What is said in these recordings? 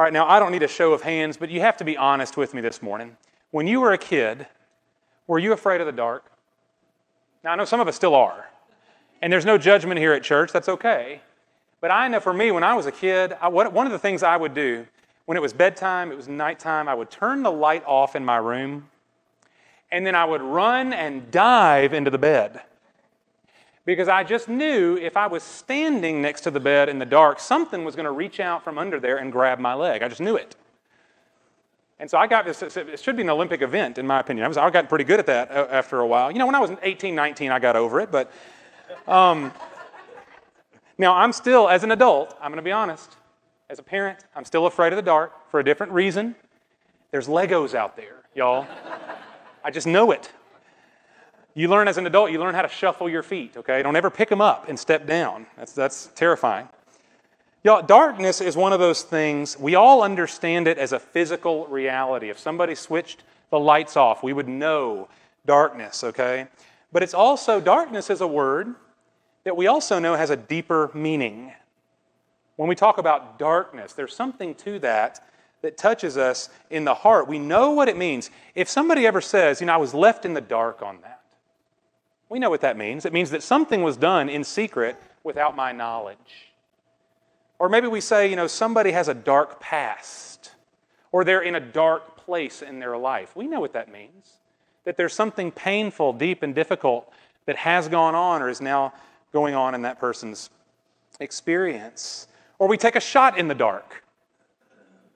All right, now I don't need a show of hands, but you have to be honest with me this morning. When you were a kid, were you afraid of the dark? Now, I know some of us still are. And there's no judgment here at church, that's okay. But I know for me, when I was a kid, I, what, one of the things I would do when it was bedtime, it was nighttime, I would turn the light off in my room, and then I would run and dive into the bed. Because I just knew if I was standing next to the bed in the dark, something was going to reach out from under there and grab my leg. I just knew it. And so I got this, it should be an Olympic event, in my opinion. I, was, I got pretty good at that uh, after a while. You know, when I was 18, 19, I got over it, but um, now I'm still, as an adult, I'm going to be honest, as a parent, I'm still afraid of the dark for a different reason. There's Legos out there, y'all. I just know it. You learn as an adult, you learn how to shuffle your feet, okay? Don't ever pick them up and step down. That's, that's terrifying. Y'all, darkness is one of those things, we all understand it as a physical reality. If somebody switched the lights off, we would know darkness, okay? But it's also, darkness is a word that we also know has a deeper meaning. When we talk about darkness, there's something to that that touches us in the heart. We know what it means. If somebody ever says, you know, I was left in the dark on that, we know what that means. It means that something was done in secret without my knowledge. Or maybe we say, you know, somebody has a dark past, or they're in a dark place in their life. We know what that means. That there's something painful, deep, and difficult that has gone on or is now going on in that person's experience. Or we take a shot in the dark,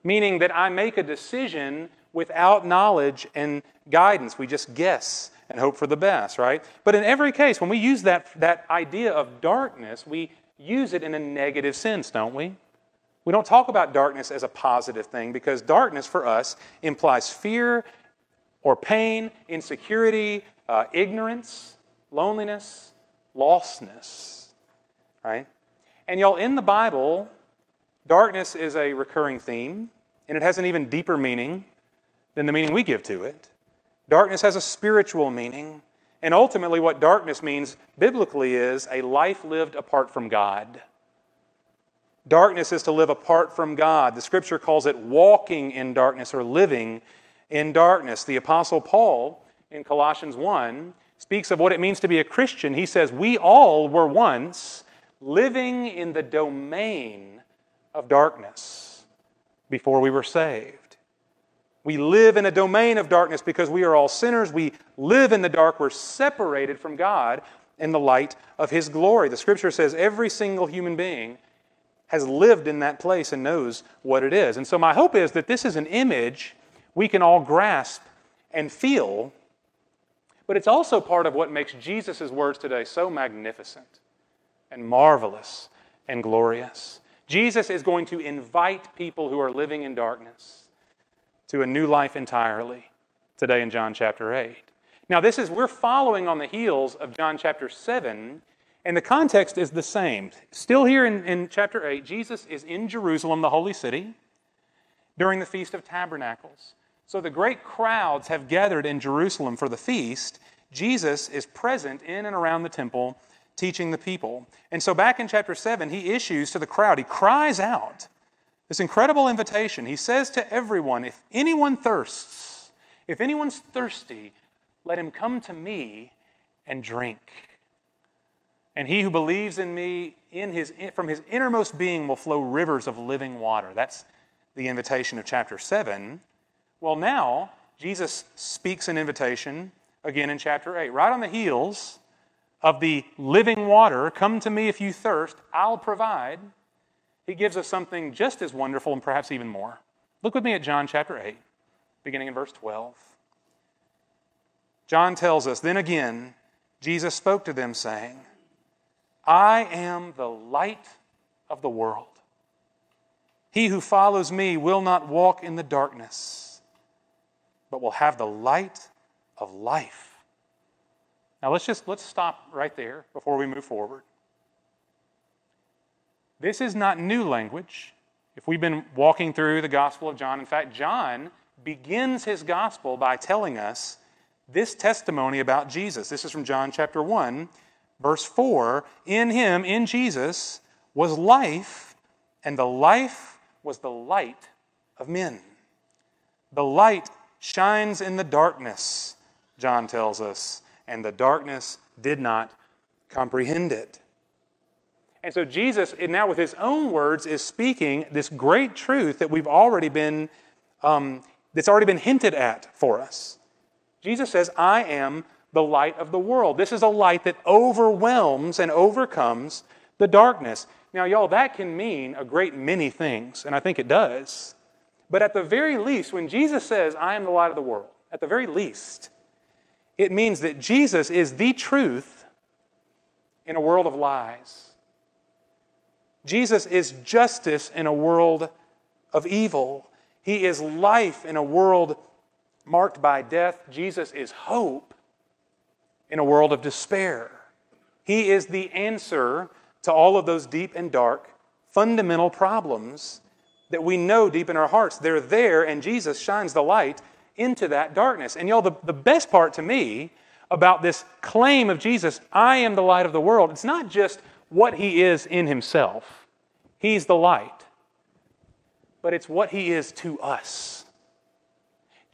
meaning that I make a decision without knowledge and guidance. We just guess and hope for the best, right? But in every case, when we use that, that idea of darkness, we use it in a negative sense, don't we? We don't talk about darkness as a positive thing because darkness for us implies fear or pain, insecurity, uh, ignorance, loneliness, lostness, right? And y'all, in the Bible, darkness is a recurring theme, and it has an even deeper meaning than the meaning we give to it. Darkness has a spiritual meaning, and ultimately, what darkness means biblically is a life lived apart from God. Darkness is to live apart from God. The scripture calls it walking in darkness or living in darkness. The Apostle Paul in Colossians 1 speaks of what it means to be a Christian. He says, We all were once living in the domain of darkness before we were saved. We live in a domain of darkness because we are all sinners. We live in the dark. We're separated from God in the light of His glory. The scripture says every single human being has lived in that place and knows what it is. And so, my hope is that this is an image we can all grasp and feel, but it's also part of what makes Jesus' words today so magnificent and marvelous and glorious. Jesus is going to invite people who are living in darkness to a new life entirely today in John chapter 8. Now, this is, we're following on the heels of John chapter 7, and the context is the same. Still here in, in chapter 8, Jesus is in Jerusalem, the holy city, during the Feast of Tabernacles. So the great crowds have gathered in Jerusalem for the feast. Jesus is present in and around the temple teaching the people. And so back in chapter 7, he issues to the crowd, he cries out this incredible invitation. He says to everyone, If anyone thirsts, if anyone's thirsty, let him come to me and drink. And he who believes in me, in his, from his innermost being will flow rivers of living water. That's the invitation of chapter 7. Well, now, Jesus speaks an invitation again in chapter 8, right on the heels of the living water. Come to me if you thirst, I'll provide he gives us something just as wonderful and perhaps even more. Look with me at John chapter 8, beginning in verse 12. John tells us, Then again, Jesus spoke to them, saying, I am the light of the world. He who follows me will not walk in the darkness, but will have the light of life. Now let's just let's stop right there before we move forward. This is not new language. If we've been walking through the Gospel of John, in fact, John begins his Gospel by telling us this testimony about Jesus. This is from John chapter 1, verse 4. In him, in Jesus, was life, and the life was the light of men. The light shines in the darkness, John tells us, and the darkness did not comprehend it. And so Jesus, now with his own words, is speaking this great truth that we've already been, um, that's already been hinted at for us. Jesus says, I am the light of the world. This is a light that overwhelms and overcomes the darkness. Now, y'all, that can mean a great many things, and I think it does. But at the very least, when Jesus says, I am the light of the world, at the very least, it means that Jesus is the truth in a world of lies. Jesus is justice in a world of evil. He is life in a world marked by death. Jesus is hope in a world of despair. He is the answer to all of those deep and dark fundamental problems that we know deep in our hearts. They're there, and Jesus shines the light into that darkness. And y'all, the, the best part to me about this claim of Jesus, I am the light of the world, it's not just what he is in himself, he's the light, but it's what he is to us.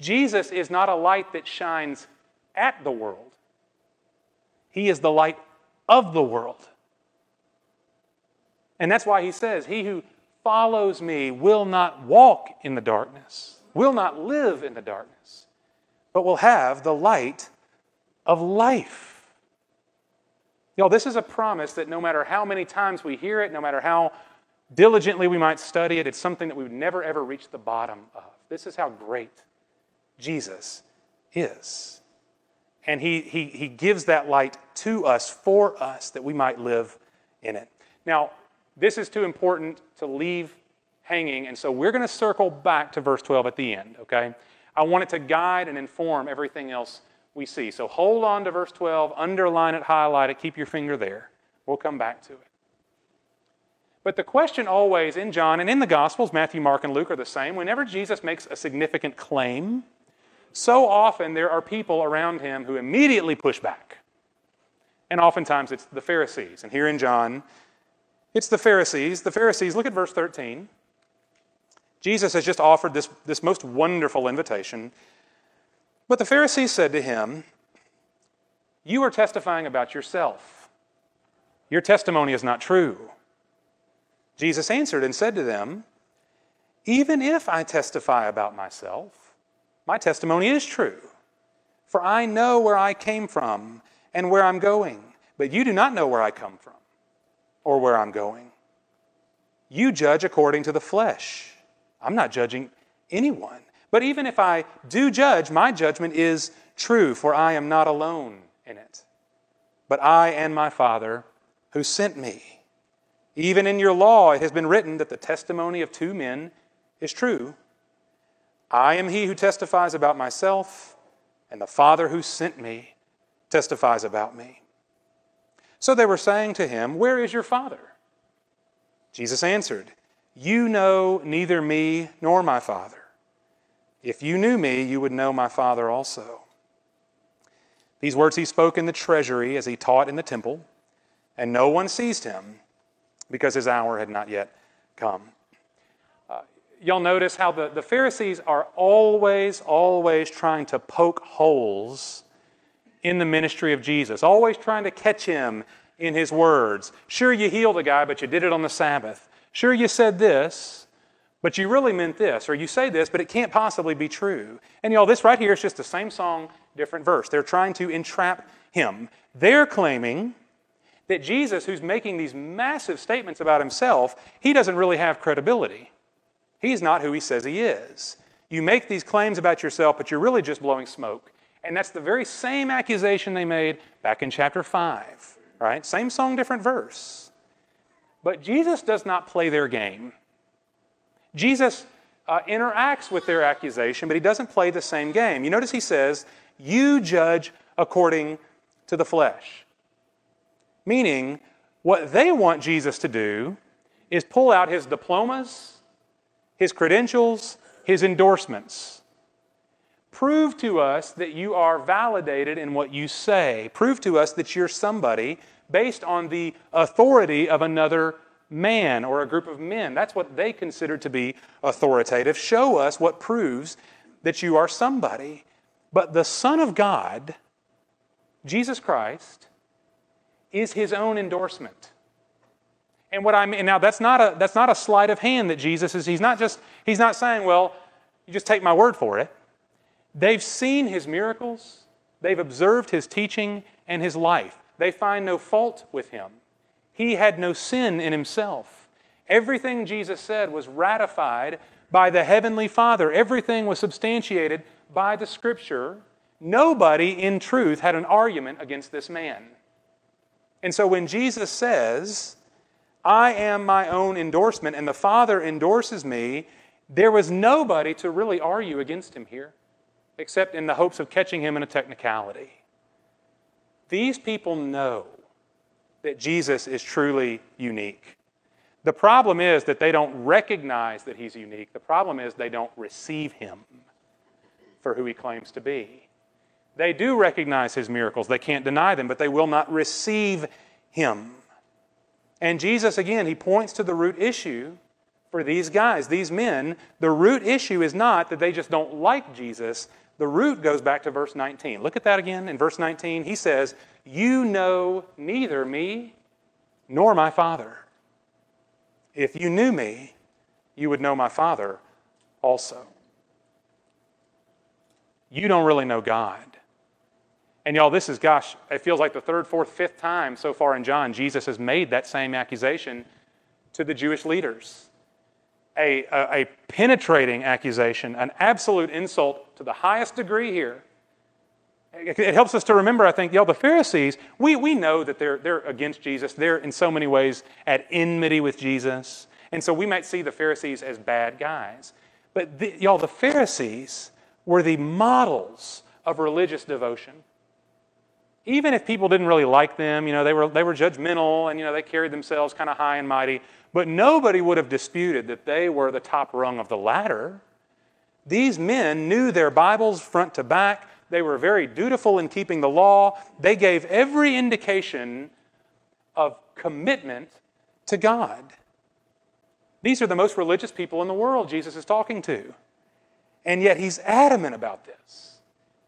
Jesus is not a light that shines at the world, he is the light of the world. And that's why he says, He who follows me will not walk in the darkness, will not live in the darkness, but will have the light of life. Y'all, this is a promise that no matter how many times we hear it, no matter how diligently we might study it, it's something that we would never ever reach the bottom of. This is how great Jesus is. And he, he, he gives that light to us, for us, that we might live in it. Now, this is too important to leave hanging, and so we're going to circle back to verse 12 at the end, okay? I want it to guide and inform everything else we see. So hold on to verse 12, underline it, highlight it, keep your finger there. We'll come back to it. But the question always in John and in the Gospels, Matthew, Mark, and Luke are the same. Whenever Jesus makes a significant claim, so often there are people around him who immediately push back. And oftentimes it's the Pharisees. And here in John, it's the Pharisees. The Pharisees, look at verse 13. Jesus has just offered this, this most wonderful invitation. But the Pharisees said to him, You are testifying about yourself. Your testimony is not true. Jesus answered and said to them, Even if I testify about myself, my testimony is true. For I know where I came from and where I'm going, but you do not know where I come from or where I'm going. You judge according to the flesh. I'm not judging anyone. But even if I do judge, my judgment is true, for I am not alone in it, but I and my Father who sent me. Even in your law, it has been written that the testimony of two men is true. I am he who testifies about myself, and the Father who sent me testifies about me. So they were saying to him, Where is your Father? Jesus answered, You know neither me nor my Father. If you knew me, you would know my Father also. These words he spoke in the treasury as he taught in the temple, and no one seized him because his hour had not yet come. Uh, y'all notice how the, the Pharisees are always, always trying to poke holes in the ministry of Jesus, always trying to catch him in his words. Sure, you healed a guy, but you did it on the Sabbath. Sure, you said this, but you really meant this. Or you say this, but it can't possibly be true. And y'all, this right here is just the same song, different verse. They're trying to entrap him. They're claiming that Jesus, who's making these massive statements about himself, he doesn't really have credibility. He's not who he says he is. You make these claims about yourself, but you're really just blowing smoke. And that's the very same accusation they made back in chapter 5, right? Same song, different verse. But Jesus does not play their game. Jesus uh, interacts with their accusation, but he doesn't play the same game. You notice he says, You judge according to the flesh. Meaning, what they want Jesus to do is pull out his diplomas, his credentials, his endorsements Prove to us that you are validated in what you say. Prove to us that you're somebody based on the authority of another man or a group of men. That's what they consider to be authoritative. Show us what proves that you are somebody. But the Son of God, Jesus Christ, is his own endorsement. And what I mean now that's not a that's not a sleight of hand that Jesus is he's not just he's not saying, well, you just take my word for it. They've seen his miracles, they've observed his teaching and his life. They find no fault with him. He had no sin in himself. Everything Jesus said was ratified by the heavenly Father. Everything was substantiated by the scripture. Nobody in truth had an argument against this man. And so when Jesus says, I am my own endorsement and the Father endorses me, there was nobody to really argue against him here, except in the hopes of catching him in a technicality. These people know that Jesus is truly unique. The problem is that they don't recognize that he's unique. The problem is they don't receive him for who he claims to be. They do recognize his miracles, they can't deny them, but they will not receive him. And Jesus, again, he points to the root issue for these guys, these men. The root issue is not that they just don't like Jesus. The root goes back to verse 19. Look at that again. In verse 19, he says, You know neither me nor my Father. If you knew me, you would know my Father also. You don't really know God. And y'all, this is, gosh, it feels like the third, fourth, fifth time so far in John, Jesus has made that same accusation to the Jewish leaders. A, a, a, penetrating accusation, an absolute insult to the highest degree here. It, helps us to remember, I think, y'all, the Pharisees, we, we know that they're, they're against Jesus. They're in so many ways at enmity with Jesus. And so we might see the Pharisees as bad guys. But the, y'all, the Pharisees were the models of religious devotion even if people didn't really like them, you know, they were, they were judgmental and, you know, they carried themselves kind of high and mighty, but nobody would have disputed that they were the top rung of the ladder. These men knew their Bibles front to back. They were very dutiful in keeping the law. They gave every indication of commitment to God. These are the most religious people in the world Jesus is talking to. And yet he's adamant about this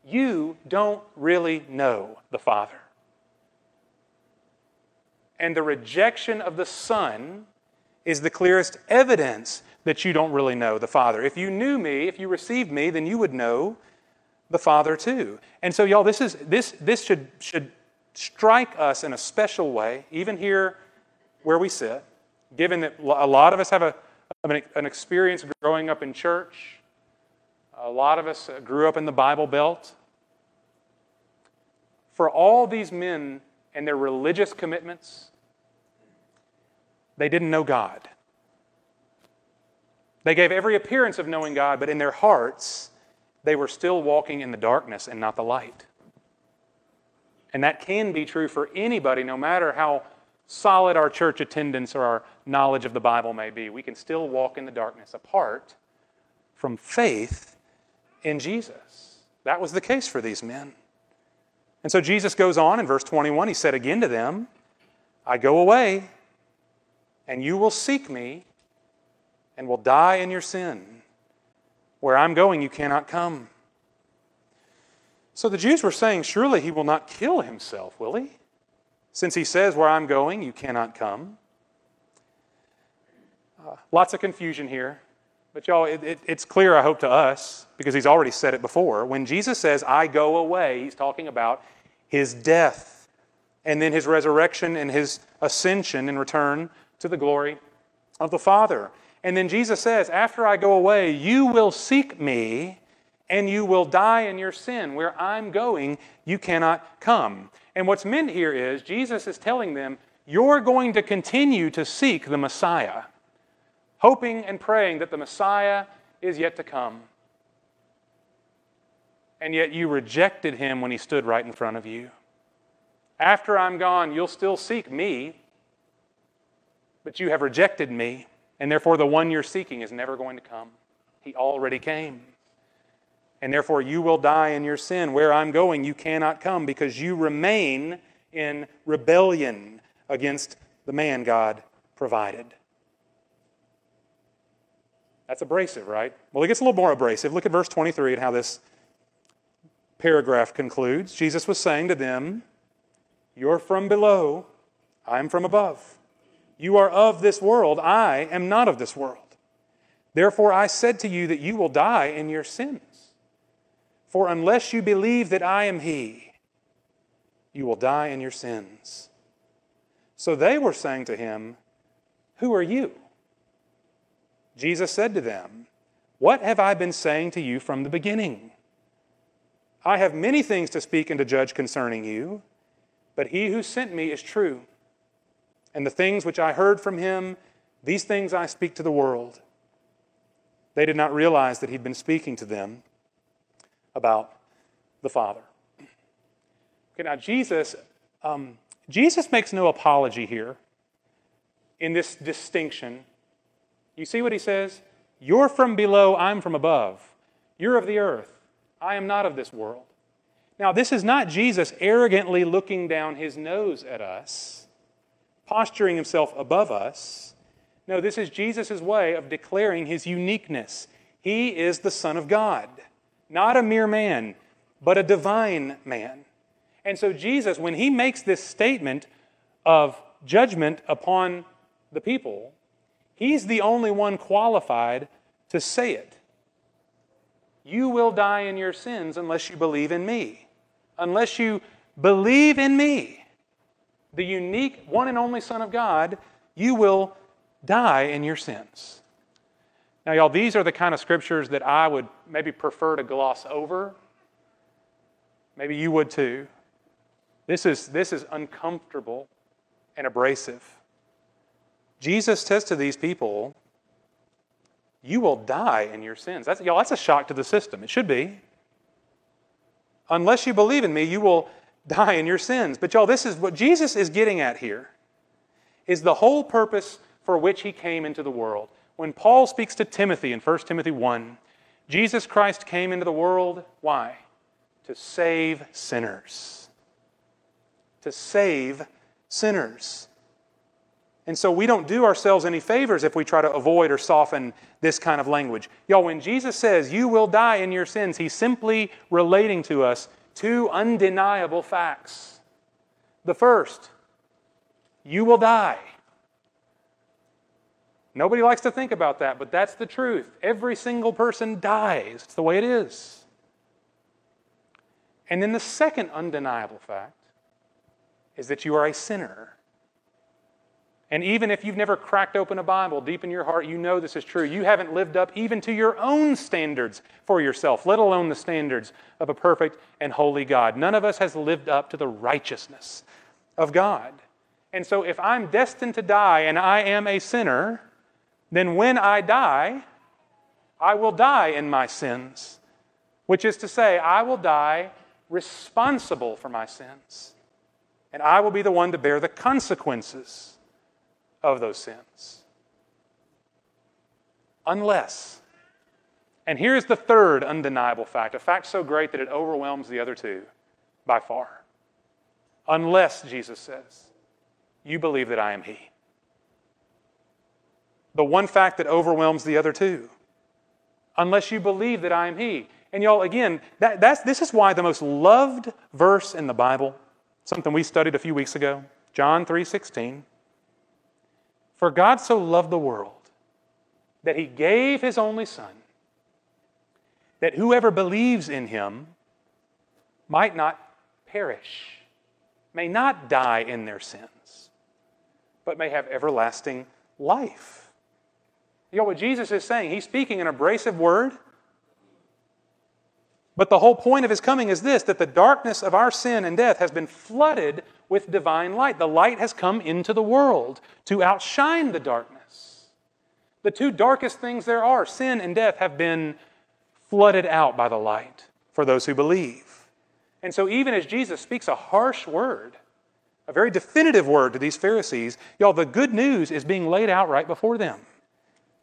you don't really know the Father. And the rejection of the Son is the clearest evidence that you don't really know the Father. If you knew me, if you received me, then you would know the Father too. And so, y'all, this, is, this, this should, should strike us in a special way, even here where we sit, given that a lot of us have a, an experience growing up in church a lot of us grew up in the Bible Belt. For all these men and their religious commitments, they didn't know God. They gave every appearance of knowing God, but in their hearts, they were still walking in the darkness and not the light. And that can be true for anybody, no matter how solid our church attendance or our knowledge of the Bible may be. We can still walk in the darkness apart from faith in Jesus. That was the case for these men. And so Jesus goes on in verse 21. He said again to them, I go away, and you will seek me, and will die in your sin. Where I'm going, you cannot come. So the Jews were saying, Surely he will not kill himself, will he? Since he says, Where I'm going, you cannot come. Uh, lots of confusion here. But y'all, it, it, it's clear, I hope, to us, because he's already said it before. When Jesus says, I go away, he's talking about his death and then his resurrection and his ascension and return to the glory of the Father. And then Jesus says, After I go away, you will seek me and you will die in your sin. Where I'm going, you cannot come. And what's meant here is Jesus is telling them, You're going to continue to seek the Messiah hoping and praying that the Messiah is yet to come. And yet you rejected him when he stood right in front of you. After I'm gone, you'll still seek me, but you have rejected me, and therefore the one you're seeking is never going to come. He already came. And therefore you will die in your sin. Where I'm going, you cannot come because you remain in rebellion against the man God provided. That's abrasive, right? Well, it gets a little more abrasive. Look at verse 23 and how this paragraph concludes. Jesus was saying to them, You're from below, I am from above. You are of this world, I am not of this world. Therefore, I said to you that you will die in your sins. For unless you believe that I am He, you will die in your sins. So they were saying to him, Who are you? Jesus said to them, What have I been saying to you from the beginning? I have many things to speak and to judge concerning you, but he who sent me is true. And the things which I heard from him, these things I speak to the world. They did not realize that he'd been speaking to them about the Father. Okay, now Jesus, um, Jesus makes no apology here in this distinction. You see what he says? You're from below, I'm from above. You're of the earth, I am not of this world. Now, this is not Jesus arrogantly looking down his nose at us, posturing himself above us. No, this is Jesus' way of declaring his uniqueness. He is the Son of God, not a mere man, but a divine man. And so, Jesus, when he makes this statement of judgment upon the people, he's the only one qualified to say it. You will die in your sins unless you believe in me. Unless you believe in me, the unique one and only Son of God, you will die in your sins. Now, y'all, these are the kind of scriptures that I would maybe prefer to gloss over. Maybe you would too. This is, this is uncomfortable and abrasive. Jesus says to these people, You will die in your sins. That's, y'all, that's a shock to the system. It should be. Unless you believe in me, you will die in your sins. But, y'all, this is what Jesus is getting at here is the whole purpose for which he came into the world. When Paul speaks to Timothy in 1 Timothy 1, Jesus Christ came into the world, why? To save sinners to save sinners. And so we don't do ourselves any favors if we try to avoid or soften this kind of language. Y'all, when Jesus says, You will die in your sins, he's simply relating to us two undeniable facts. The first, you will die. Nobody likes to think about that, but that's the truth. Every single person dies. It's the way it is. And then the second undeniable fact is that you are a sinner. And even if you've never cracked open a Bible, deep in your heart, you know this is true. You haven't lived up even to your own standards for yourself, let alone the standards of a perfect and holy God. None of us has lived up to the righteousness of God. And so, if I'm destined to die and I am a sinner, then when I die, I will die in my sins, which is to say, I will die responsible for my sins and I will be the one to bear the consequences of those sins. Unless, and here's the third undeniable fact, a fact so great that it overwhelms the other two by far. Unless, Jesus says, you believe that I am He. The one fact that overwhelms the other two. Unless you believe that I am He. And y'all, again, that, that's, this is why the most loved verse in the Bible Something we studied a few weeks ago, John 3:16. For God so loved the world that he gave his only son that whoever believes in him might not perish, may not die in their sins, but may have everlasting life. You know what Jesus is saying? He's speaking an abrasive word but the whole point of his coming is this that the darkness of our sin and death has been flooded with divine light. The light has come into the world to outshine the darkness. The two darkest things there are, sin and death, have been flooded out by the light for those who believe. And so, even as Jesus speaks a harsh word, a very definitive word to these Pharisees, y'all, the good news is being laid out right before them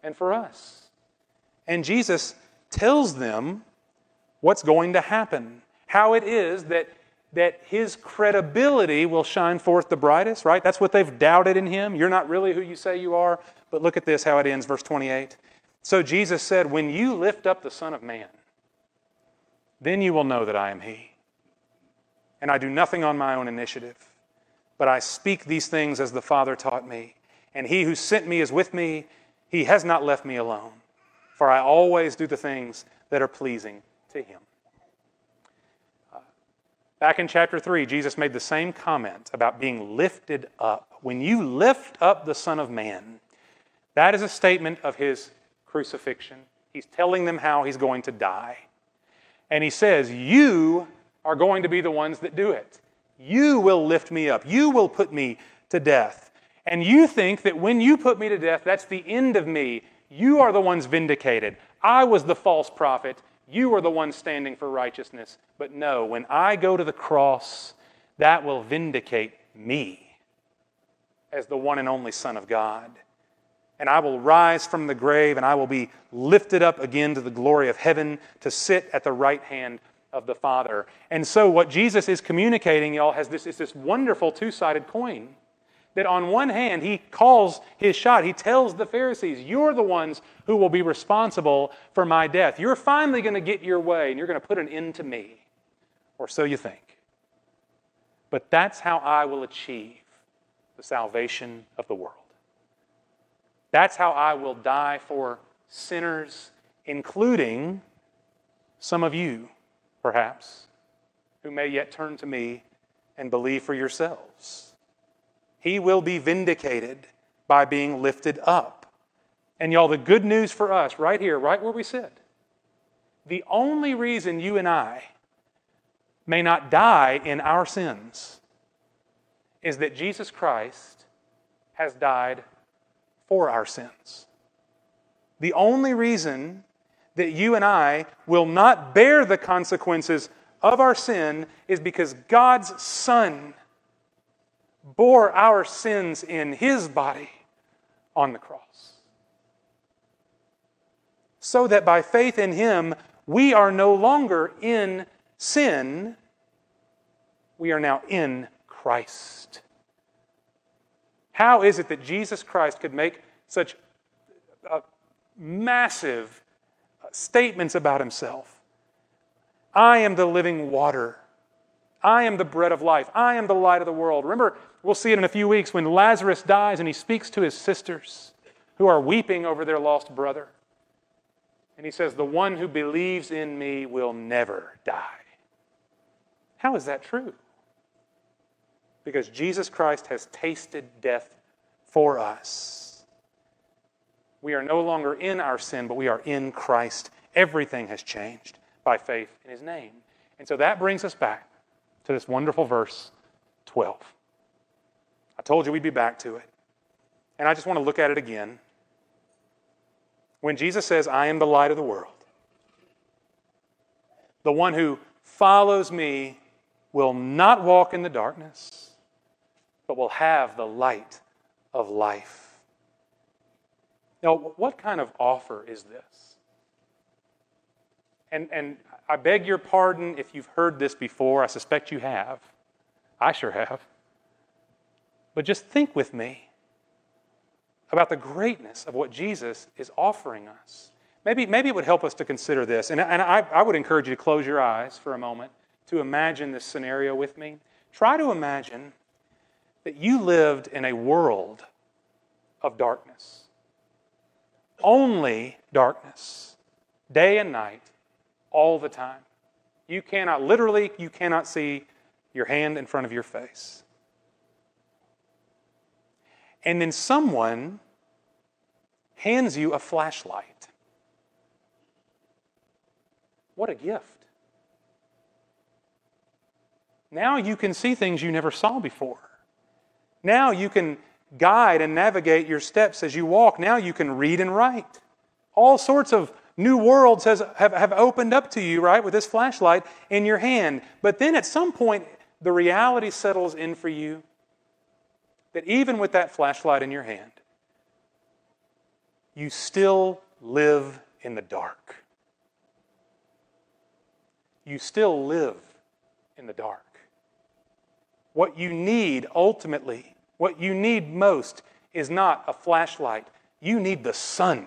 and for us. And Jesus tells them what's going to happen, how it is that that his credibility will shine forth the brightest, right? That's what they've doubted in him. You're not really who you say you are. But look at this, how it ends, verse 28. So Jesus said, When you lift up the Son of Man, then you will know that I am He. And I do nothing on my own initiative, but I speak these things as the Father taught me. And He who sent me is with me. He has not left me alone, for I always do the things that are pleasing to Him. Uh, back in chapter 3, Jesus made the same comment about being lifted up. When you lift up the Son of Man, that is a statement of his crucifixion. He's telling them how he's going to die. And he says, You are going to be the ones that do it. You will lift me up. You will put me to death. And you think that when you put me to death, that's the end of me. You are the ones vindicated. I was the false prophet. You are the one standing for righteousness. But no, when I go to the cross, that will vindicate me as the one and only Son of God. And I will rise from the grave and I will be lifted up again to the glory of heaven to sit at the right hand of the Father. And so, what Jesus is communicating, y'all, has this, is this wonderful two sided coin that on one hand, he calls his shot. He tells the Pharisees, You're the ones who will be responsible for my death. You're finally going to get your way and you're going to put an end to me. Or so you think. But that's how I will achieve the salvation of the world. That's how I will die for sinners, including some of you, perhaps, who may yet turn to me and believe for yourselves. He will be vindicated by being lifted up. And y'all, the good news for us, right here, right where we sit, the only reason you and I may not die in our sins is that Jesus Christ has died for our sins. The only reason that you and I will not bear the consequences of our sin is because God's Son bore our sins in his body on the cross. So that by faith in him, we are no longer in sin, we are now in Christ. How is it that Jesus Christ could make such uh, massive statements about himself? I am the living water. I am the bread of life. I am the light of the world. Remember, we'll see it in a few weeks when Lazarus dies and he speaks to his sisters who are weeping over their lost brother. And he says, The one who believes in me will never die. How is that true? Because Jesus Christ has tasted death for us. We are no longer in our sin, but we are in Christ. Everything has changed by faith in his name. And so that brings us back to this wonderful verse 12. I told you we'd be back to it. And I just want to look at it again. When Jesus says, I am the light of the world, the one who follows me will not walk in the darkness, but will have the light of life. Now, what kind of offer is this? And, and I beg your pardon if you've heard this before. I suspect you have. I sure have. But just think with me about the greatness of what Jesus is offering us. Maybe, maybe it would help us to consider this. And, and I, I would encourage you to close your eyes for a moment to imagine this scenario with me. Try to imagine that you lived in a world of darkness. Only darkness, day and night, all the time. You cannot, literally, you cannot see your hand in front of your face. And then someone hands you a flashlight. What a gift. Now you can see things you never saw before. Now you can guide and navigate your steps as you walk. Now you can read and write. All sorts of New worlds has, have, have opened up to you, right, with this flashlight in your hand. But then at some point, the reality settles in for you that even with that flashlight in your hand, you still live in the dark. You still live in the dark. What you need ultimately, what you need most, is not a flashlight. You need the sun.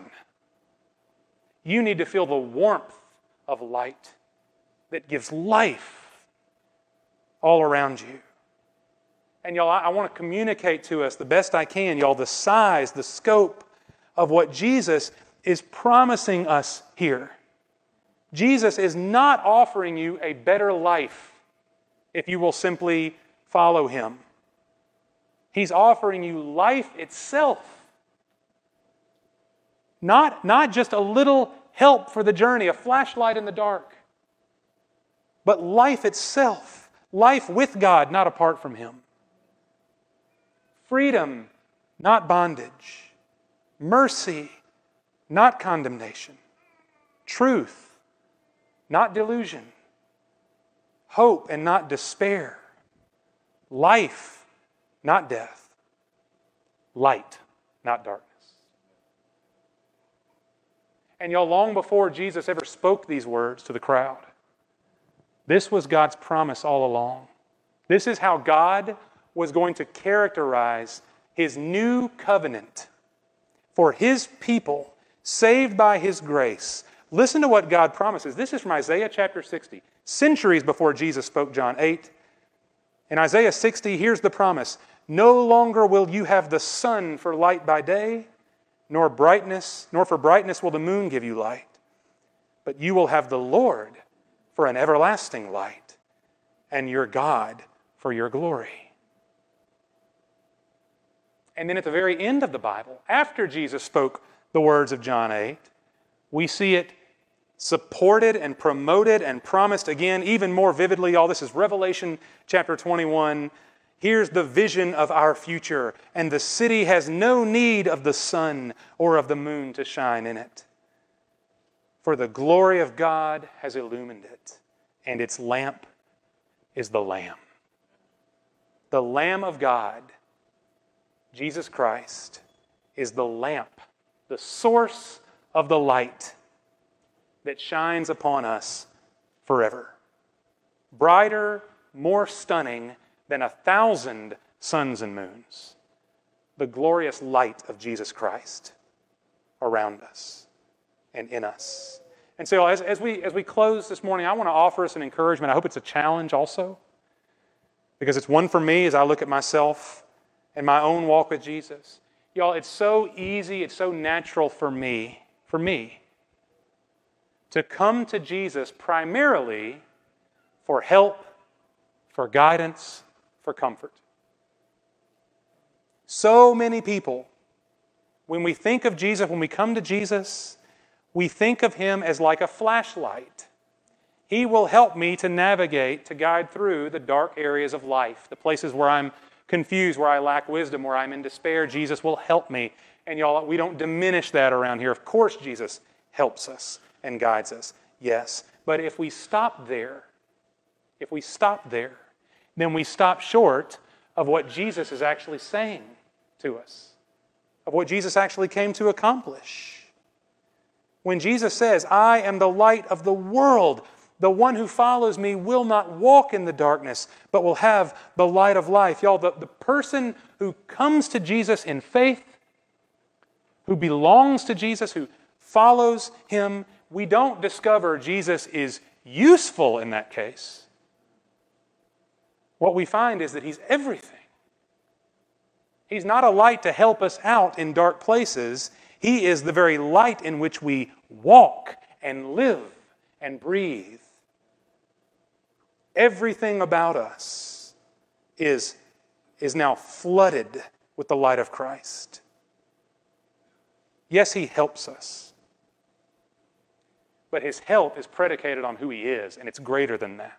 You need to feel the warmth of light that gives life all around you. And y'all, I, I want to communicate to us the best I can, y'all, the size, the scope of what Jesus is promising us here. Jesus is not offering you a better life if you will simply follow him. He's offering you life itself. Not, not just a little help for the journey, a flashlight in the dark, but life itself. Life with God, not apart from Him. Freedom, not bondage. Mercy, not condemnation. Truth, not delusion. Hope and not despair. Life, not death. Light, not darkness. And y'all, long before Jesus ever spoke these words to the crowd, this was God's promise all along. This is how God was going to characterize his new covenant for his people saved by his grace. Listen to what God promises. This is from Isaiah chapter 60, centuries before Jesus spoke John 8. In Isaiah 60, here's the promise No longer will you have the sun for light by day, nor brightness, nor for brightness will the moon give you light. But you will have the Lord for an everlasting light, and your God for your glory. And then at the very end of the Bible, after Jesus spoke the words of John 8, we see it supported and promoted and promised again, even more vividly. All this is Revelation chapter 21 Here's the vision of our future, and the city has no need of the sun or of the moon to shine in it. For the glory of God has illumined it, and its lamp is the Lamb. The Lamb of God, Jesus Christ, is the lamp, the source of the light that shines upon us forever. Brighter, more stunning than a thousand suns and moons. The glorious light of Jesus Christ around us and in us. And so, as, as, we, as we close this morning, I want to offer us an encouragement. I hope it's a challenge also, because it's one for me as I look at myself and my own walk with Jesus. Y'all, it's so easy, it's so natural for me, for me, to come to Jesus primarily for help, for guidance, for comfort. So many people, when we think of Jesus, when we come to Jesus, we think of him as like a flashlight. He will help me to navigate, to guide through the dark areas of life, the places where I'm confused, where I lack wisdom, where I'm in despair. Jesus will help me. And y'all, we don't diminish that around here. Of course, Jesus helps us and guides us. Yes. But if we stop there, if we stop there, then we stop short of what Jesus is actually saying to us, of what Jesus actually came to accomplish. When Jesus says, I am the light of the world, the one who follows me will not walk in the darkness, but will have the light of life. Y'all, the, the person who comes to Jesus in faith, who belongs to Jesus, who follows him, we don't discover Jesus is useful in that case what we find is that He's everything. He's not a light to help us out in dark places. He is the very light in which we walk and live and breathe. Everything about us is, is now flooded with the light of Christ. Yes, He helps us. But His help is predicated on who He is, and it's greater than that.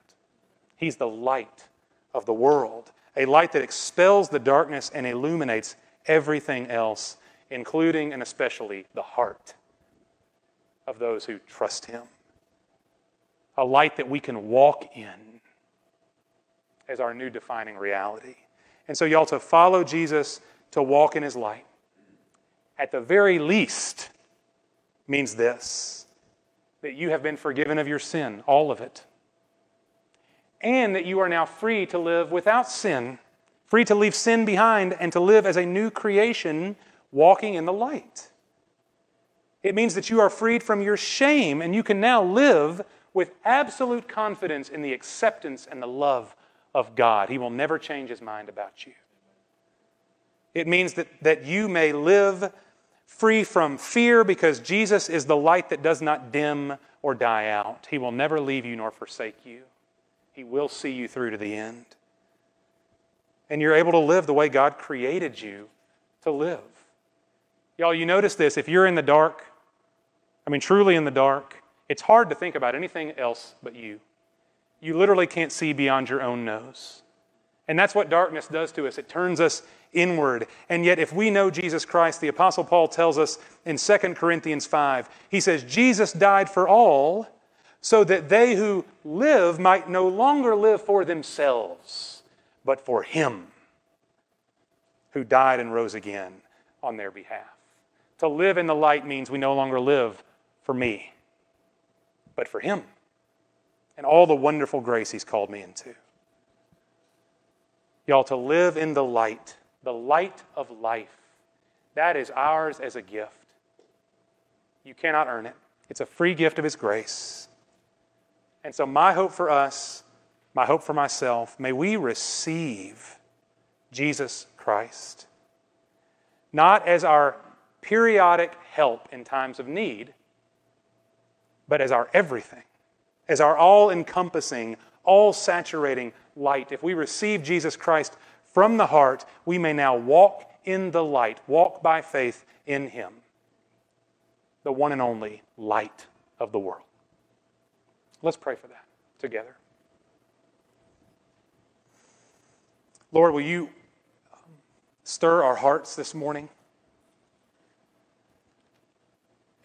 He's the light of the world, a light that expels the darkness and illuminates everything else, including and especially the heart of those who trust Him. A light that we can walk in as our new defining reality. And so, y'all, to follow Jesus, to walk in His light, at the very least, means this that you have been forgiven of your sin, all of it and that you are now free to live without sin, free to leave sin behind and to live as a new creation walking in the light. It means that you are freed from your shame and you can now live with absolute confidence in the acceptance and the love of God. He will never change his mind about you. It means that, that you may live free from fear because Jesus is the light that does not dim or die out. He will never leave you nor forsake you. He will see you through to the end. And you're able to live the way God created you to live. Y'all, you notice this. If you're in the dark, I mean, truly in the dark, it's hard to think about anything else but you. You literally can't see beyond your own nose. And that's what darkness does to us. It turns us inward. And yet, if we know Jesus Christ, the Apostle Paul tells us in 2 Corinthians 5, he says, Jesus died for all so that they who live might no longer live for themselves, but for Him who died and rose again on their behalf. To live in the light means we no longer live for me, but for Him and all the wonderful grace He's called me into. Y'all, to live in the light, the light of life, that is ours as a gift. You cannot earn it, it's a free gift of His grace. And so, my hope for us, my hope for myself, may we receive Jesus Christ, not as our periodic help in times of need, but as our everything, as our all encompassing, all saturating light. If we receive Jesus Christ from the heart, we may now walk in the light, walk by faith in Him, the one and only light of the world. Let's pray for that together. Lord, will you um, stir our hearts this morning?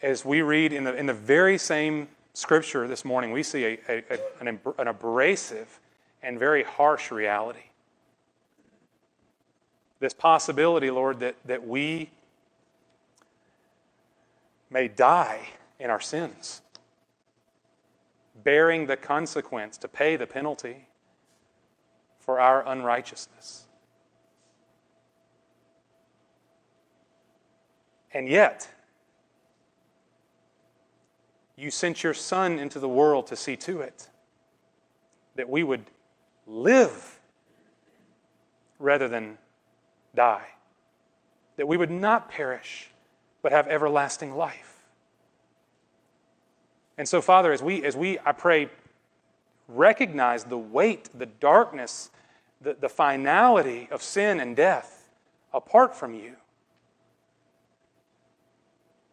As we read in the, in the very same scripture this morning, we see a, a, a an, an abrasive and very harsh reality. This possibility, Lord, that, that we may die in our sins bearing the consequence to pay the penalty for our unrighteousness. And yet, you sent your Son into the world to see to it that we would live rather than die, that we would not perish but have everlasting life. And so, Father, as we, as we, I pray, recognize the weight, the darkness, the, the finality of sin and death apart from you,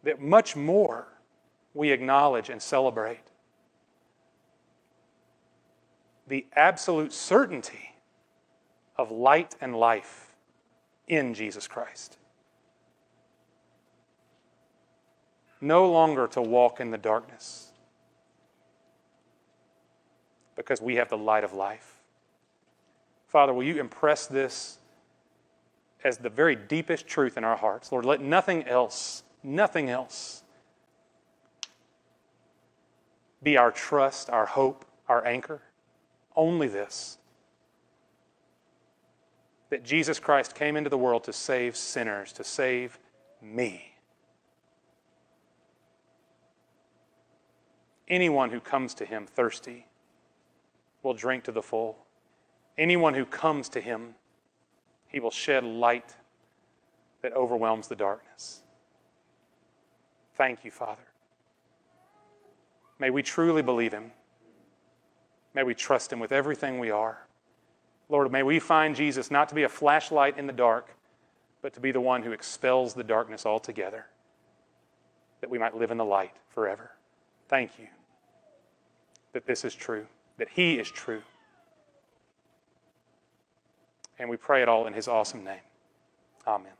that much more we acknowledge and celebrate the absolute certainty of light and life in Jesus Christ. No longer to walk in the darkness because we have the light of life. Father, will you impress this as the very deepest truth in our hearts? Lord, let nothing else, nothing else be our trust, our hope, our anchor. Only this that Jesus Christ came into the world to save sinners, to save me. Anyone who comes to him thirsty will drink to the full. Anyone who comes to him, he will shed light that overwhelms the darkness. Thank you, Father. May we truly believe him. May we trust him with everything we are. Lord, may we find Jesus not to be a flashlight in the dark, but to be the one who expels the darkness altogether, that we might live in the light forever. Thank you that this is true that He is true. And we pray it all in His awesome name. Amen.